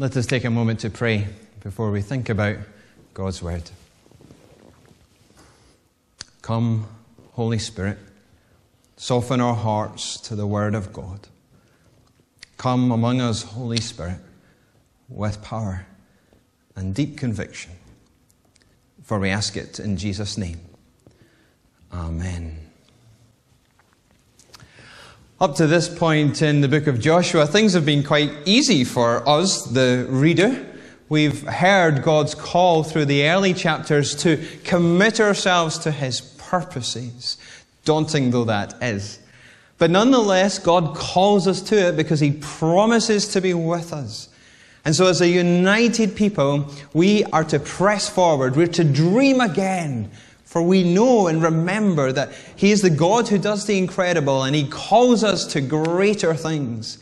Let us take a moment to pray before we think about God's Word. Come, Holy Spirit, soften our hearts to the Word of God. Come among us, Holy Spirit, with power and deep conviction. For we ask it in Jesus' name. Amen. Up to this point in the book of Joshua, things have been quite easy for us, the reader. We've heard God's call through the early chapters to commit ourselves to His purposes, daunting though that is. But nonetheless, God calls us to it because He promises to be with us. And so, as a united people, we are to press forward. We're to dream again for we know and remember that He is the God who does the incredible and He calls us to greater things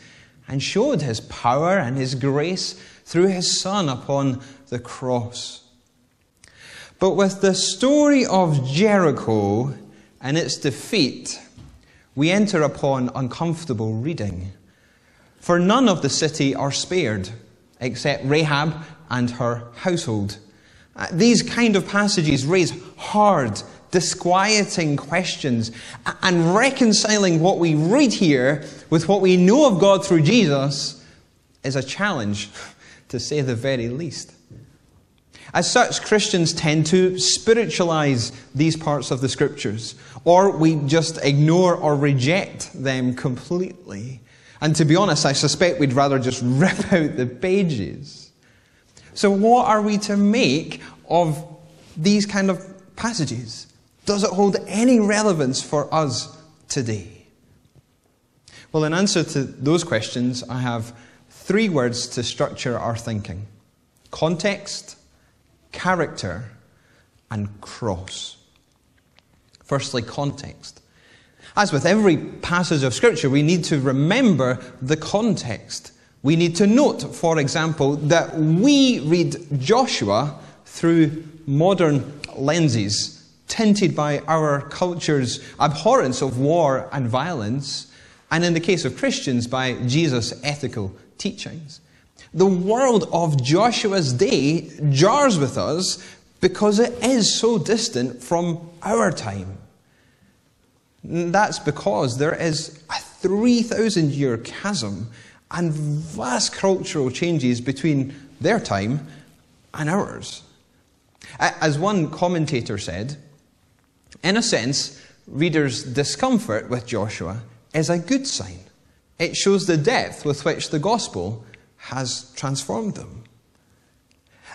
and showed His power and His grace through His Son upon the cross. But with the story of Jericho and its defeat, we enter upon uncomfortable reading. For none of the city are spared except Rahab and her household. Uh, these kind of passages raise hard, disquieting questions, and reconciling what we read here with what we know of God through Jesus is a challenge, to say the very least. As such, Christians tend to spiritualize these parts of the scriptures, or we just ignore or reject them completely. And to be honest, I suspect we'd rather just rip out the pages. So, what are we to make of these kind of passages? Does it hold any relevance for us today? Well, in answer to those questions, I have three words to structure our thinking context, character, and cross. Firstly, context. As with every passage of Scripture, we need to remember the context we need to note, for example, that we read Joshua through modern lenses, tinted by our culture's abhorrence of war and violence, and in the case of Christians, by Jesus' ethical teachings. The world of Joshua's day jars with us because it is so distant from our time. That's because there is a 3,000 year chasm and vast cultural changes between their time and ours. As one commentator said, in a sense, readers' discomfort with Joshua is a good sign. It shows the depth with which the gospel has transformed them.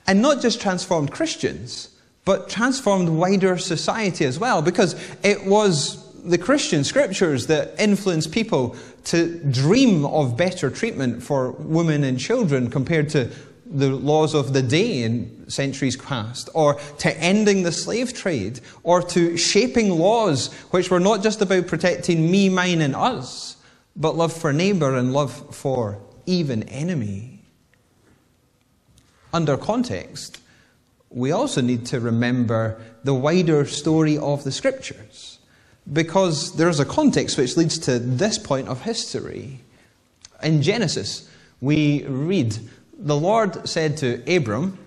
And not just transformed Christians, but transformed wider society as well, because it was the Christian scriptures that influence people to dream of better treatment for women and children compared to the laws of the day in centuries past, or to ending the slave trade, or to shaping laws which were not just about protecting me, mine, and us, but love for neighbour and love for even enemy. Under context, we also need to remember the wider story of the scriptures because there's a context which leads to this point of history. In Genesis, we read, The Lord said to Abram,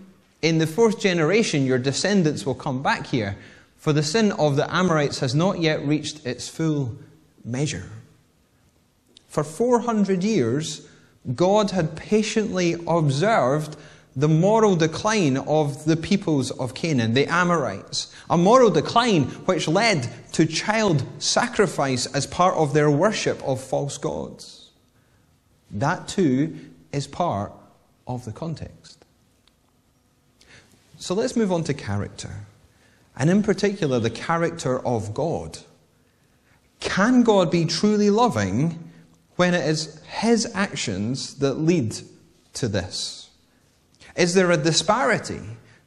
In the fourth generation, your descendants will come back here, for the sin of the Amorites has not yet reached its full measure. For 400 years, God had patiently observed the moral decline of the peoples of Canaan, the Amorites. A moral decline which led to child sacrifice as part of their worship of false gods. That too is part of the context. So let's move on to character, and in particular, the character of God. Can God be truly loving when it is His actions that lead to this? Is there a disparity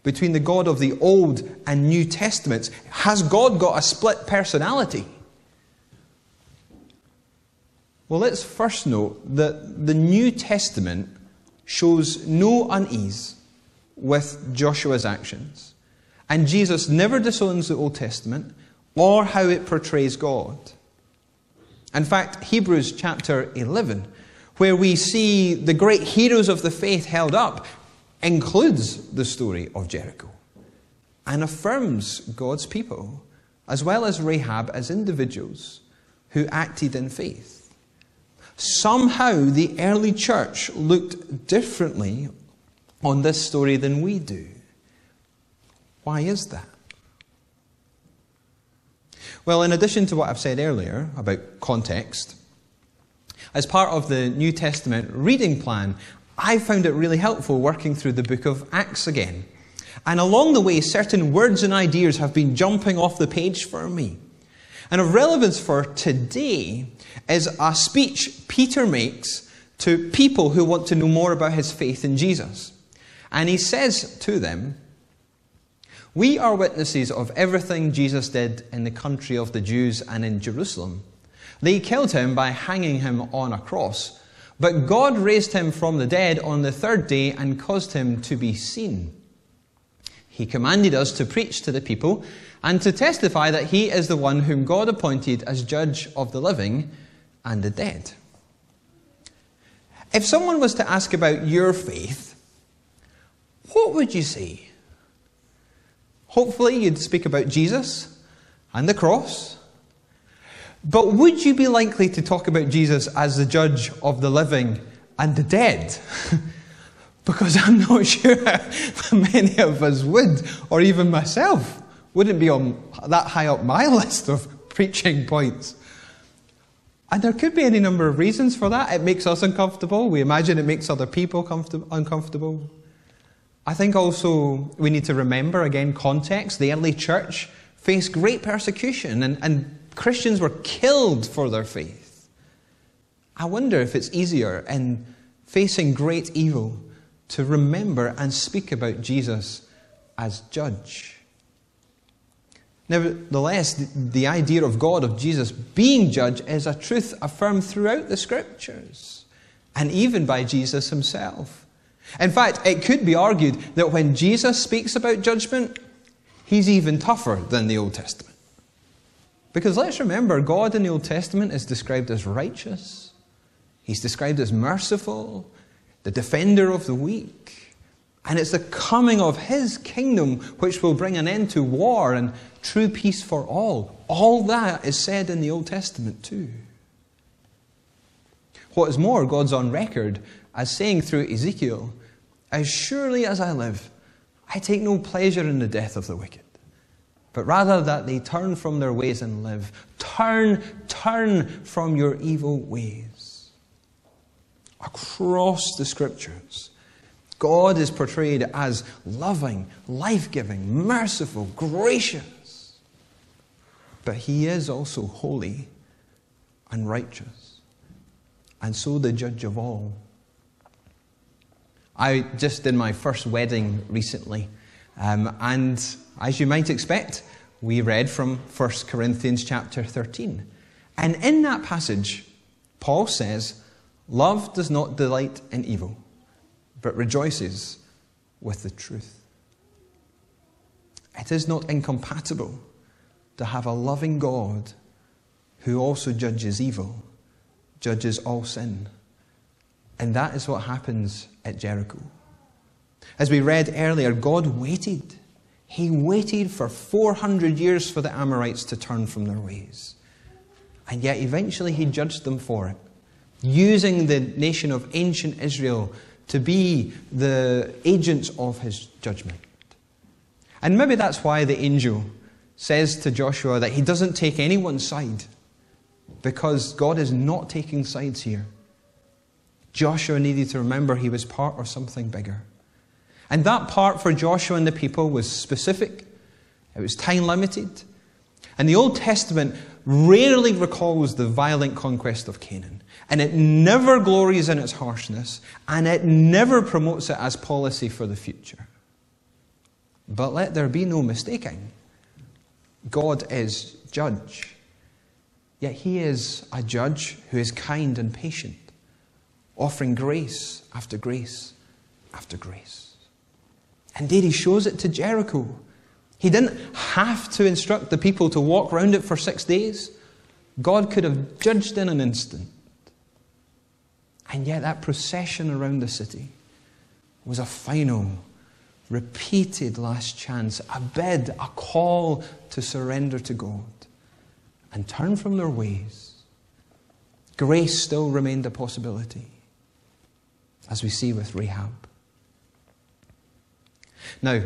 between the God of the Old and New Testaments? Has God got a split personality? Well, let's first note that the New Testament shows no unease with Joshua's actions. And Jesus never disowns the Old Testament or how it portrays God. In fact, Hebrews chapter 11 where we see the great heroes of the faith held up, includes the story of Jericho and affirms God's people, as well as Rahab as individuals who acted in faith. Somehow the early church looked differently on this story than we do. Why is that? Well, in addition to what I've said earlier about context, as part of the New Testament reading plan, I found it really helpful working through the book of Acts again. And along the way, certain words and ideas have been jumping off the page for me. And of relevance for today is a speech Peter makes to people who want to know more about his faith in Jesus. And he says to them, We are witnesses of everything Jesus did in the country of the Jews and in Jerusalem. They killed him by hanging him on a cross, but God raised him from the dead on the third day and caused him to be seen. He commanded us to preach to the people and to testify that he is the one whom God appointed as judge of the living and the dead. If someone was to ask about your faith, what would you say? Hopefully, you'd speak about Jesus and the cross. But would you be likely to talk about Jesus as the judge of the living and the dead? because I'm not sure many of us would, or even myself, wouldn't be on that high up my list of preaching points. And there could be any number of reasons for that. It makes us uncomfortable. We imagine it makes other people uncomfortable. I think also we need to remember again context. The early church faced great persecution and, and Christians were killed for their faith. I wonder if it's easier in facing great evil to remember and speak about Jesus as judge. Nevertheless, the idea of God, of Jesus being judge, is a truth affirmed throughout the scriptures and even by Jesus himself. In fact, it could be argued that when Jesus speaks about judgment, he's even tougher than the Old Testament. Because let's remember, God in the Old Testament is described as righteous, he's described as merciful, the defender of the weak. And it's the coming of his kingdom which will bring an end to war and true peace for all. All that is said in the Old Testament too. What is more, God's on record as saying through Ezekiel as surely as I live, I take no pleasure in the death of the wicked, but rather that they turn from their ways and live. Turn, turn from your evil ways. Across the scriptures, God is portrayed as loving, life giving, merciful, gracious. But He is also holy and righteous, and so the judge of all. I just did my first wedding recently, um, and as you might expect, we read from 1 Corinthians chapter 13. And in that passage, Paul says, Love does not delight in evil, but rejoices with the truth. It is not incompatible to have a loving God who also judges evil, judges all sin and that is what happens at Jericho. As we read earlier, God waited. He waited for 400 years for the Amorites to turn from their ways. And yet eventually he judged them for it, using the nation of ancient Israel to be the agents of his judgment. And maybe that's why the angel says to Joshua that he doesn't take anyone's side, because God is not taking sides here. Joshua needed to remember he was part of something bigger. And that part for Joshua and the people was specific, it was time limited. And the Old Testament rarely recalls the violent conquest of Canaan. And it never glories in its harshness, and it never promotes it as policy for the future. But let there be no mistaking God is judge. Yet he is a judge who is kind and patient offering grace after grace after grace. Indeed, he shows it to Jericho. He didn't have to instruct the people to walk round it for six days. God could have judged in an instant. And yet, that procession around the city was a final, repeated last chance, a bid, a call to surrender to God and turn from their ways. Grace still remained a possibility, as we see with Rahab. Now,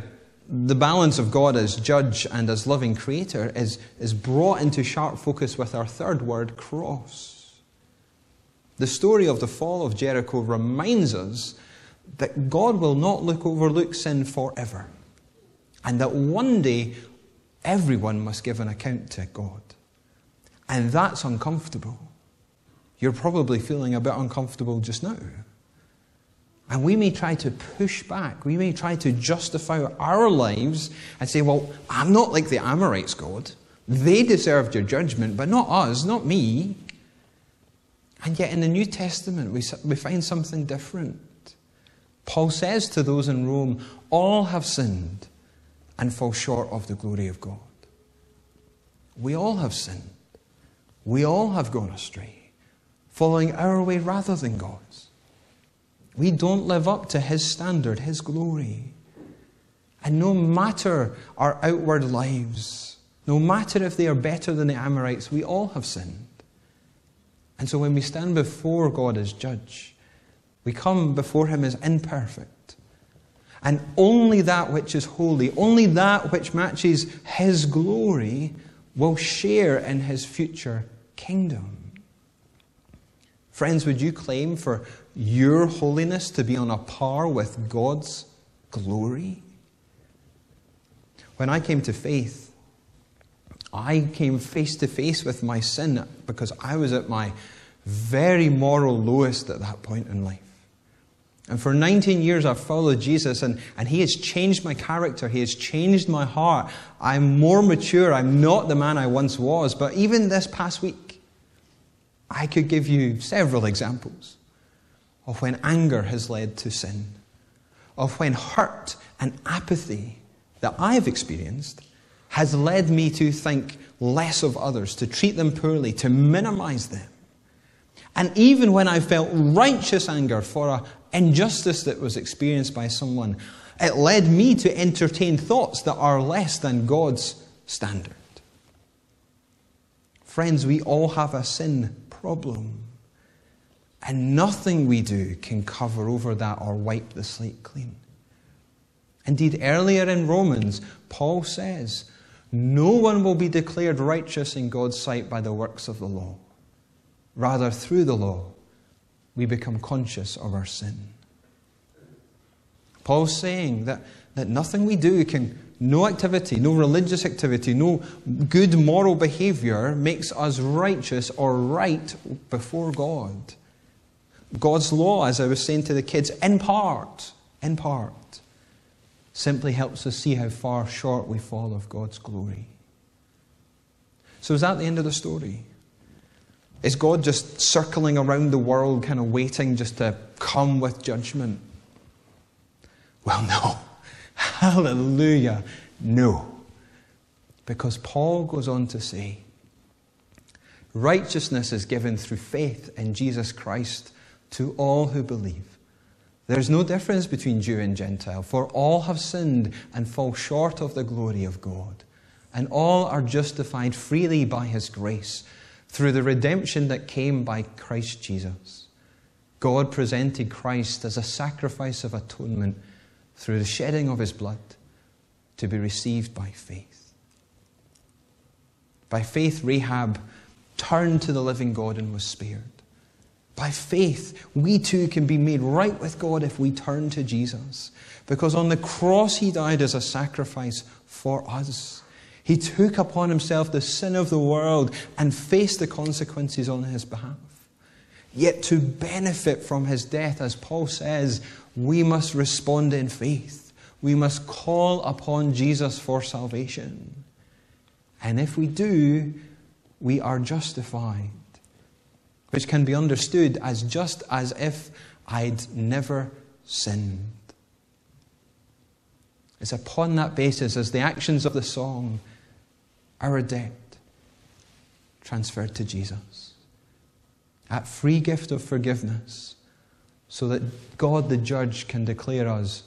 the balance of God as judge and as loving creator is, is brought into sharp focus with our third word, cross. The story of the fall of Jericho reminds us that God will not look overlook sin forever, and that one day everyone must give an account to God. And that's uncomfortable. You're probably feeling a bit uncomfortable just now. And we may try to push back. We may try to justify our lives and say, well, I'm not like the Amorites, God. They deserved your judgment, but not us, not me. And yet in the New Testament, we, we find something different. Paul says to those in Rome, all have sinned and fall short of the glory of God. We all have sinned. We all have gone astray, following our way rather than God's. We don't live up to His standard, His glory. And no matter our outward lives, no matter if they are better than the Amorites, we all have sinned. And so when we stand before God as judge, we come before Him as imperfect. And only that which is holy, only that which matches His glory, will share in His future kingdom. Friends, would you claim for your holiness to be on a par with God's glory? When I came to faith, I came face to face with my sin because I was at my very moral lowest at that point in life. And for 19 years, I've followed Jesus, and, and He has changed my character. He has changed my heart. I'm more mature. I'm not the man I once was. But even this past week, I could give you several examples of when anger has led to sin, of when hurt and apathy that I've experienced has led me to think less of others, to treat them poorly, to minimize them. And even when I felt righteous anger for an injustice that was experienced by someone, it led me to entertain thoughts that are less than God's standard. Friends, we all have a sin problem. And nothing we do can cover over that or wipe the slate clean. Indeed, earlier in Romans, Paul says, No one will be declared righteous in God's sight by the works of the law. Rather, through the law, we become conscious of our sin. Paul's saying that, that nothing we do can, no activity, no religious activity, no good moral behavior makes us righteous or right before God. God's law, as I was saying to the kids, in part, in part, simply helps us see how far short we fall of God's glory. So, is that the end of the story? Is God just circling around the world, kind of waiting just to come with judgment? Well, no. Hallelujah. No. Because Paul goes on to say, righteousness is given through faith in Jesus Christ to all who believe. There's no difference between Jew and Gentile, for all have sinned and fall short of the glory of God, and all are justified freely by His grace through the redemption that came by Christ Jesus. God presented Christ as a sacrifice of atonement through the shedding of His blood to be received by faith. By faith, Rahab turned to the living God and was spared. By faith, we too can be made right with God if we turn to Jesus. Because on the cross, He died as a sacrifice for us. He took upon Himself the sin of the world and faced the consequences on His behalf. Yet to benefit from His death, as Paul says, we must respond in faith. We must call upon Jesus for salvation. And if we do, we are justified which can be understood as just as if I'd never sinned. It's upon that basis, as the actions of the song, our debt transferred to Jesus. That free gift of forgiveness so that God the judge can declare us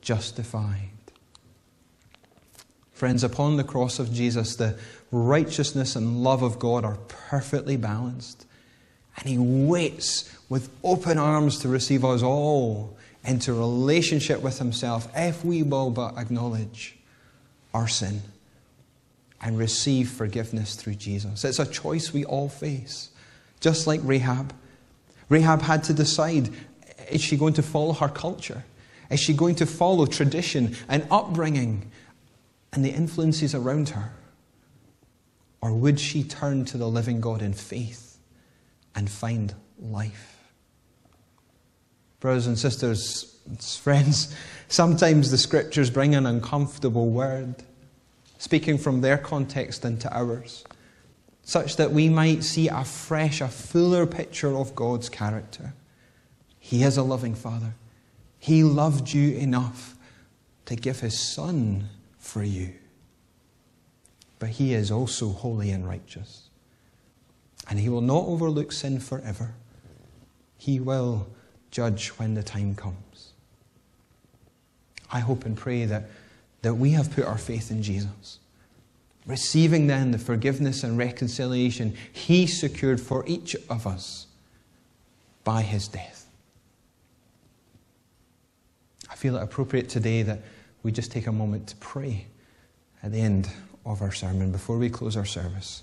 justified. Friends, upon the cross of Jesus, the righteousness and love of God are perfectly balanced. And He waits with open arms to receive us all into relationship with Himself if we will but acknowledge our sin and receive forgiveness through Jesus. It's a choice we all face, just like Rahab. Rahab had to decide is she going to follow her culture? Is she going to follow tradition and upbringing and the influences around her? Or would she turn to the living God in faith and find life? Brothers and sisters, friends, sometimes the scriptures bring an uncomfortable word, speaking from their context into ours, such that we might see a fresh, a fuller picture of God's character. He is a loving Father. He loved you enough to give His Son for you. But He is also holy and righteous. And He will not overlook sin forever. He will judge when the time comes. I hope and pray that, that we have put our faith in Jesus, receiving then the forgiveness and reconciliation He secured for each of us by His death. I feel it appropriate today that we just take a moment to pray at the end of our sermon before we close our service.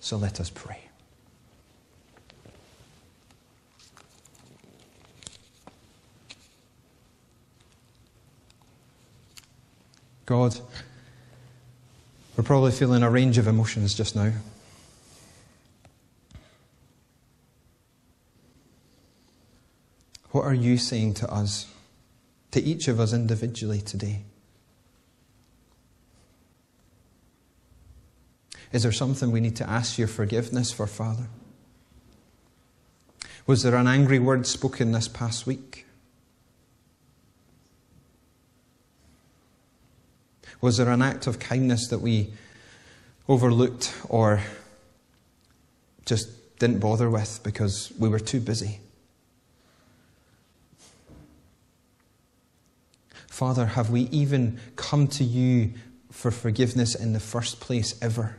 So let us pray. God, we're probably feeling a range of emotions just now. What are you saying to us, to each of us individually today? Is there something we need to ask your forgiveness for, Father? Was there an angry word spoken this past week? Was there an act of kindness that we overlooked or just didn't bother with because we were too busy? Father, have we even come to you for forgiveness in the first place ever?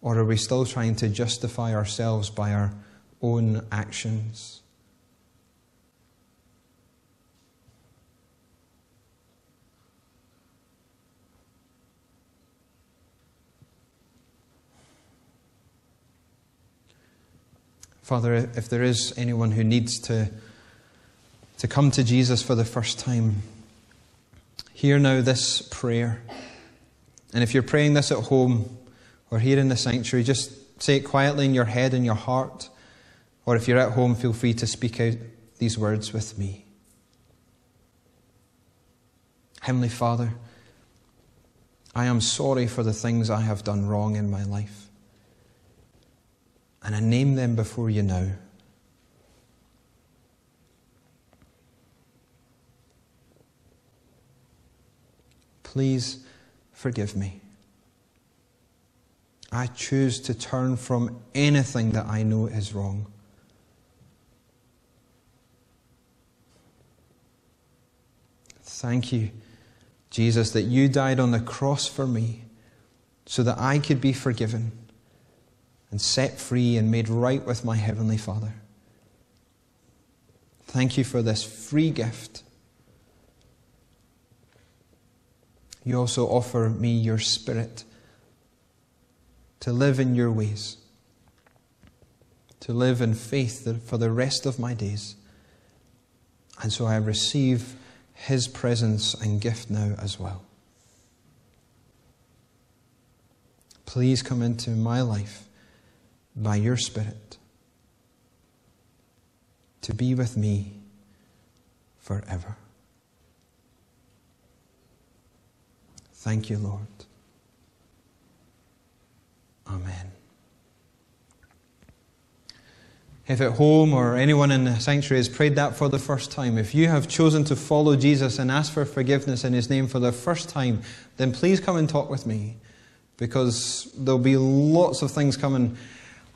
Or are we still trying to justify ourselves by our own actions? Father, if there is anyone who needs to, to come to Jesus for the first time, hear now this prayer. And if you're praying this at home or here in the sanctuary, just say it quietly in your head and your heart. Or if you're at home, feel free to speak out these words with me. Heavenly Father, I am sorry for the things I have done wrong in my life and I name them before you now. Please forgive me. I choose to turn from anything that I know is wrong. Thank you, Jesus, that you died on the cross for me so that I could be forgiven and set free and made right with my Heavenly Father. Thank you for this free gift. You also offer me your Spirit to live in your ways, to live in faith for the rest of my days. And so I receive His presence and gift now as well. Please come into my life by your Spirit to be with me forever. Thank you, Lord. Amen. If at home or anyone in the sanctuary has prayed that for the first time, if you have chosen to follow Jesus and ask for forgiveness in his name for the first time, then please come and talk with me because there'll be lots of things coming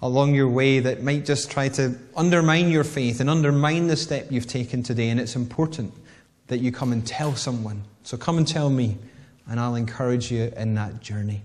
along your way that might just try to undermine your faith and undermine the step you've taken today. And it's important that you come and tell someone. So come and tell me, and I'll encourage you in that journey.